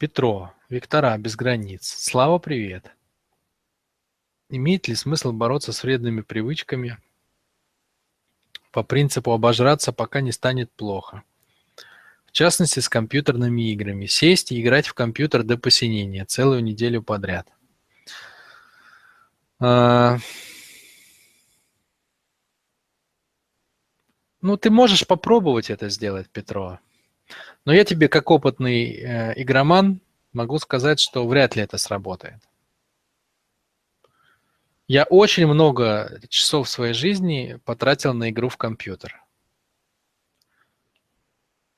Петро, Виктора без границ. Слава, привет. Имеет ли смысл бороться с вредными привычками по принципу обожраться, пока не станет плохо? В частности, с компьютерными играми. Сесть и играть в компьютер до посинения целую неделю подряд. А... Ну, ты можешь попробовать это сделать, Петро. Но я тебе, как опытный э, игроман, могу сказать, что вряд ли это сработает. Я очень много часов своей жизни потратил на игру в компьютер.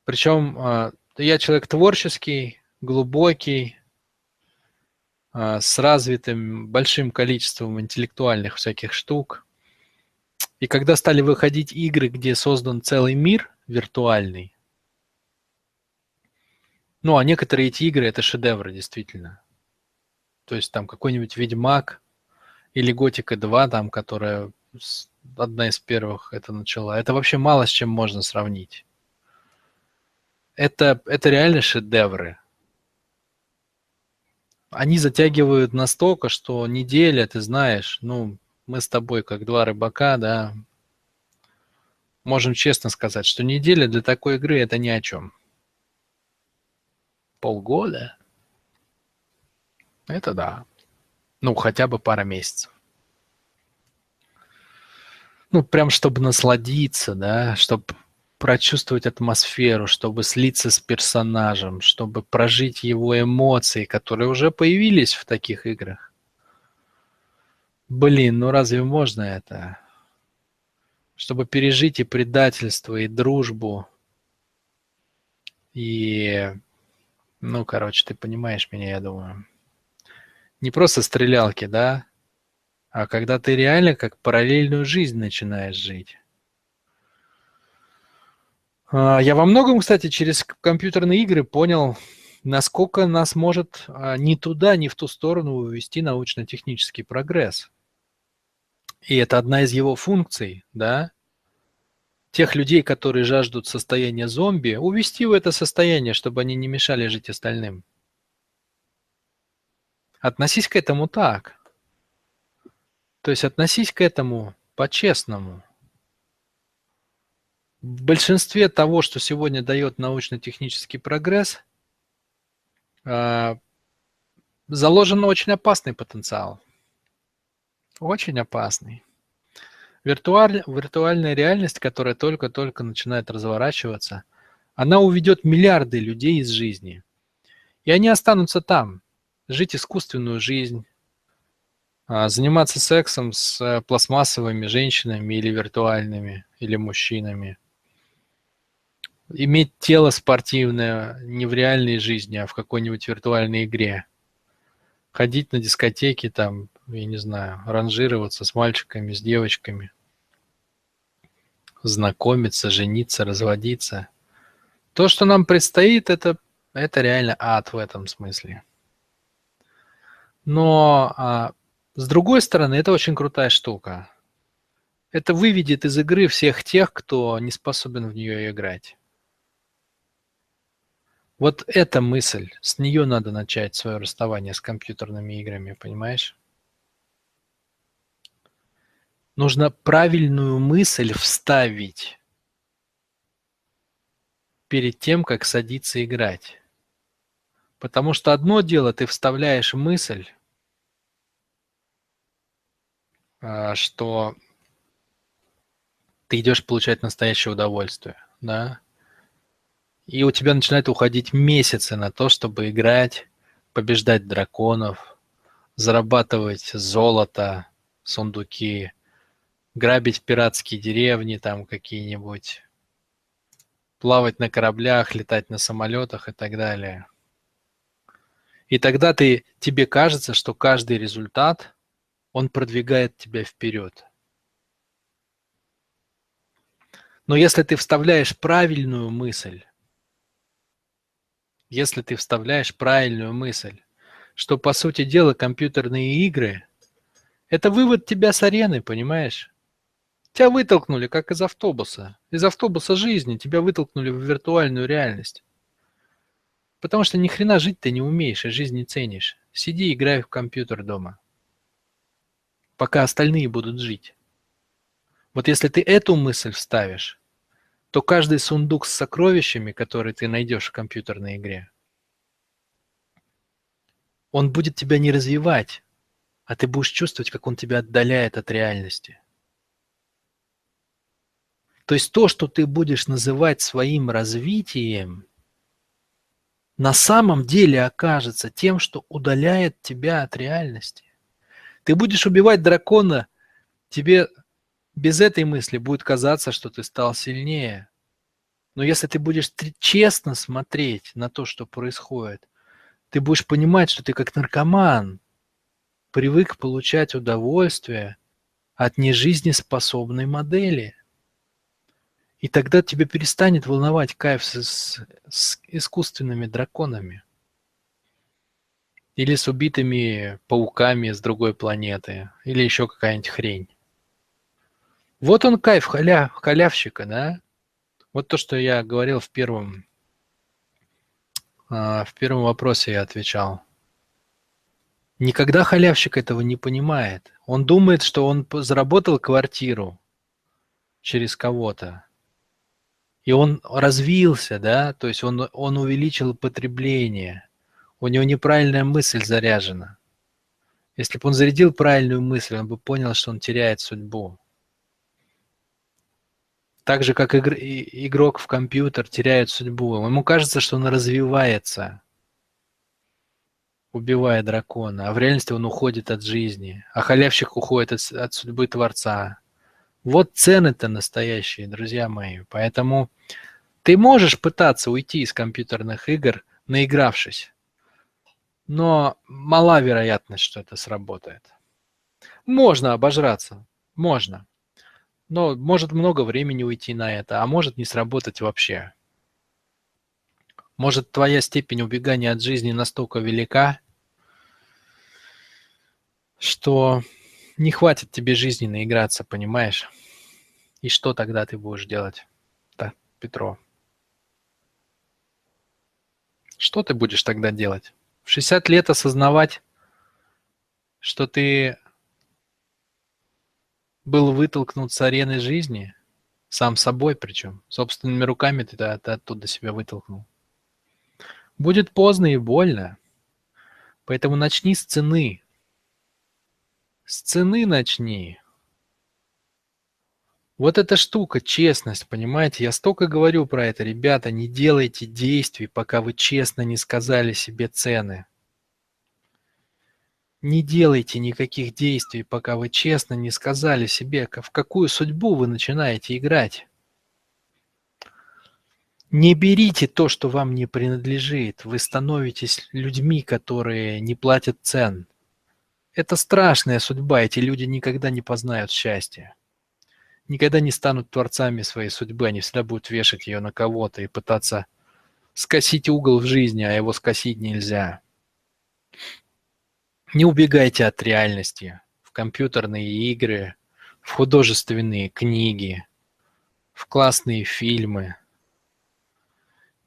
Причем э, я человек творческий, глубокий, э, с развитым большим количеством интеллектуальных всяких штук. И когда стали выходить игры, где создан целый мир виртуальный, ну, а некоторые эти игры это шедевры, действительно. То есть там какой-нибудь Ведьмак или Готика 2, там, которая одна из первых это начала. Это вообще мало с чем можно сравнить. Это, это реально шедевры. Они затягивают настолько, что неделя, ты знаешь, ну, мы с тобой как два рыбака, да, можем честно сказать, что неделя для такой игры это ни о чем полгода? Это да. Ну, хотя бы пара месяцев. Ну, прям чтобы насладиться, да, чтобы прочувствовать атмосферу, чтобы слиться с персонажем, чтобы прожить его эмоции, которые уже появились в таких играх. Блин, ну разве можно это? Чтобы пережить и предательство, и дружбу, и ну, короче, ты понимаешь меня, я думаю. Не просто стрелялки, да? А когда ты реально как параллельную жизнь начинаешь жить. А, я во многом, кстати, через компьютерные игры понял, насколько нас может а, ни туда, ни в ту сторону увести научно-технический прогресс. И это одна из его функций, да? Тех людей, которые жаждут состояния зомби, увести в это состояние, чтобы они не мешали жить остальным. Относись к этому так. То есть относись к этому по-честному. В большинстве того, что сегодня дает научно-технический прогресс, а, заложен очень опасный потенциал. Очень опасный. Виртуаль, виртуальная реальность, которая только-только начинает разворачиваться, она уведет миллиарды людей из жизни. И они останутся там, жить искусственную жизнь, а, заниматься сексом с э, пластмассовыми женщинами или виртуальными, или мужчинами. Иметь тело спортивное не в реальной жизни, а в какой-нибудь виртуальной игре. Ходить на дискотеки, там, я не знаю, ранжироваться с мальчиками, с девочками, знакомиться, жениться, разводиться. То, что нам предстоит, это, это реально ад в этом смысле. Но а, с другой стороны, это очень крутая штука. Это выведет из игры всех тех, кто не способен в нее играть. Вот эта мысль, с нее надо начать свое расставание с компьютерными играми, понимаешь? Нужно правильную мысль вставить перед тем, как садиться играть. Потому что одно дело, ты вставляешь мысль, а, что ты идешь получать настоящее удовольствие, да, и у тебя начинает уходить месяцы на то, чтобы играть, побеждать драконов, зарабатывать золото, сундуки, грабить пиратские деревни там какие-нибудь, плавать на кораблях, летать на самолетах и так далее. И тогда ты, тебе кажется, что каждый результат, он продвигает тебя вперед. Но если ты вставляешь правильную мысль, если ты вставляешь правильную мысль, что по сути дела компьютерные игры – это вывод тебя с арены, понимаешь? Тебя вытолкнули, как из автобуса. Из автобуса жизни тебя вытолкнули в виртуальную реальность. Потому что ни хрена жить ты не умеешь и жизнь не ценишь. Сиди, играй в компьютер дома. Пока остальные будут жить. Вот если ты эту мысль вставишь, то каждый сундук с сокровищами, который ты найдешь в компьютерной игре, он будет тебя не развивать, а ты будешь чувствовать, как он тебя отдаляет от реальности. То есть то, что ты будешь называть своим развитием, на самом деле окажется тем, что удаляет тебя от реальности. Ты будешь убивать дракона, тебе без этой мысли будет казаться, что ты стал сильнее. Но если ты будешь честно смотреть на то, что происходит, ты будешь понимать, что ты как наркоман привык получать удовольствие от нежизнеспособной модели. И тогда тебя перестанет волновать кайф с, с искусственными драконами. Или с убитыми пауками с другой планеты. Или еще какая-нибудь хрень. Вот он кайф халя, халявщика, да? Вот то, что я говорил в первом, а, в первом вопросе я отвечал. Никогда халявщик этого не понимает. Он думает, что он заработал квартиру через кого-то. И он развился, да, то есть он, он увеличил потребление. У него неправильная мысль заряжена. Если бы он зарядил правильную мысль, он бы понял, что он теряет судьбу. Так же, как игр, игрок в компьютер теряет судьбу. Ему кажется, что он развивается, убивая дракона, а в реальности он уходит от жизни, а халявщик уходит от, от судьбы Творца. Вот цены-то настоящие, друзья мои. Поэтому ты можешь пытаться уйти из компьютерных игр, наигравшись, но мала вероятность, что это сработает. Можно обожраться, можно. Но может много времени уйти на это, а может не сработать вообще. Может твоя степень убегания от жизни настолько велика, что не хватит тебе жизни наиграться, понимаешь? И что тогда ты будешь делать, да, Петро? Что ты будешь тогда делать? В 60 лет осознавать, что ты был вытолкнут с арены жизни, сам собой причем, собственными руками ты, ты оттуда себя вытолкнул. Будет поздно и больно, поэтому начни с цены. С цены начни. Вот эта штука, честность, понимаете? Я столько говорю про это. Ребята, не делайте действий, пока вы честно не сказали себе цены. Не делайте никаких действий, пока вы честно не сказали себе, в какую судьбу вы начинаете играть. Не берите то, что вам не принадлежит. Вы становитесь людьми, которые не платят цен. Это страшная судьба. Эти люди никогда не познают счастья. Никогда не станут творцами своей судьбы. Они всегда будут вешать ее на кого-то и пытаться скосить угол в жизни, а его скосить нельзя. Не убегайте от реальности в компьютерные игры, в художественные книги, в классные фильмы.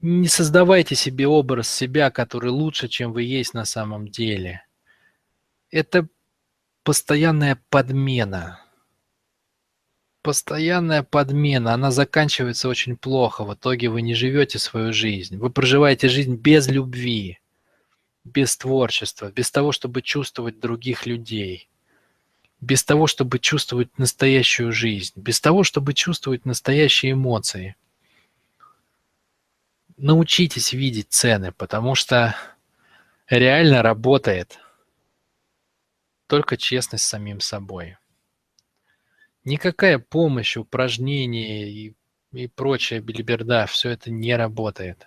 Не создавайте себе образ себя, который лучше, чем вы есть на самом деле. Это постоянная подмена. Постоянная подмена, она заканчивается очень плохо. В итоге вы не живете свою жизнь. Вы проживаете жизнь без любви без творчества, без того, чтобы чувствовать других людей, без того, чтобы чувствовать настоящую жизнь, без того, чтобы чувствовать настоящие эмоции. Научитесь видеть цены, потому что реально работает только честность с самим собой. Никакая помощь, упражнения и, и прочая билиберда, все это не работает.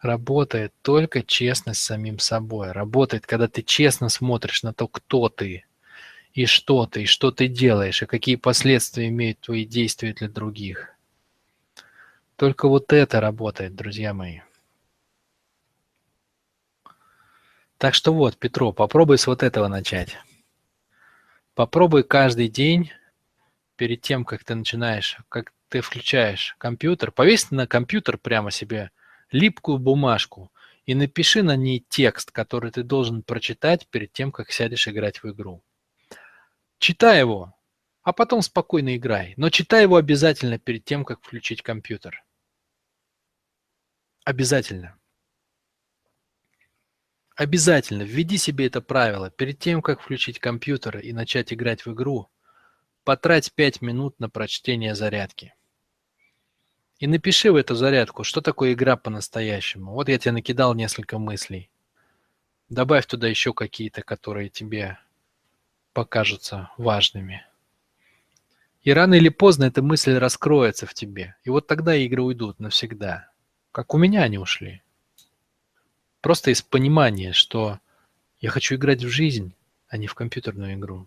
Работает только честность с самим собой. Работает, когда ты честно смотришь на то, кто ты, и что ты, и что ты делаешь, и какие последствия имеют твои действия для других. Только вот это работает, друзья мои. Так что вот, Петро, попробуй с вот этого начать. Попробуй каждый день, перед тем, как ты начинаешь, как ты включаешь компьютер, повесь на компьютер прямо себе липкую бумажку и напиши на ней текст, который ты должен прочитать перед тем, как сядешь играть в игру. Читай его, а потом спокойно играй. Но читай его обязательно перед тем, как включить компьютер. Обязательно. Обязательно введи себе это правило. Перед тем, как включить компьютер и начать играть в игру, потрать 5 минут на прочтение зарядки. И напиши в эту зарядку, что такое игра по-настоящему. Вот я тебе накидал несколько мыслей. Добавь туда еще какие-то, которые тебе покажутся важными. И рано или поздно эта мысль раскроется в тебе. И вот тогда игры уйдут навсегда. Как у меня они ушли. Просто из понимания, что я хочу играть в жизнь, а не в компьютерную игру.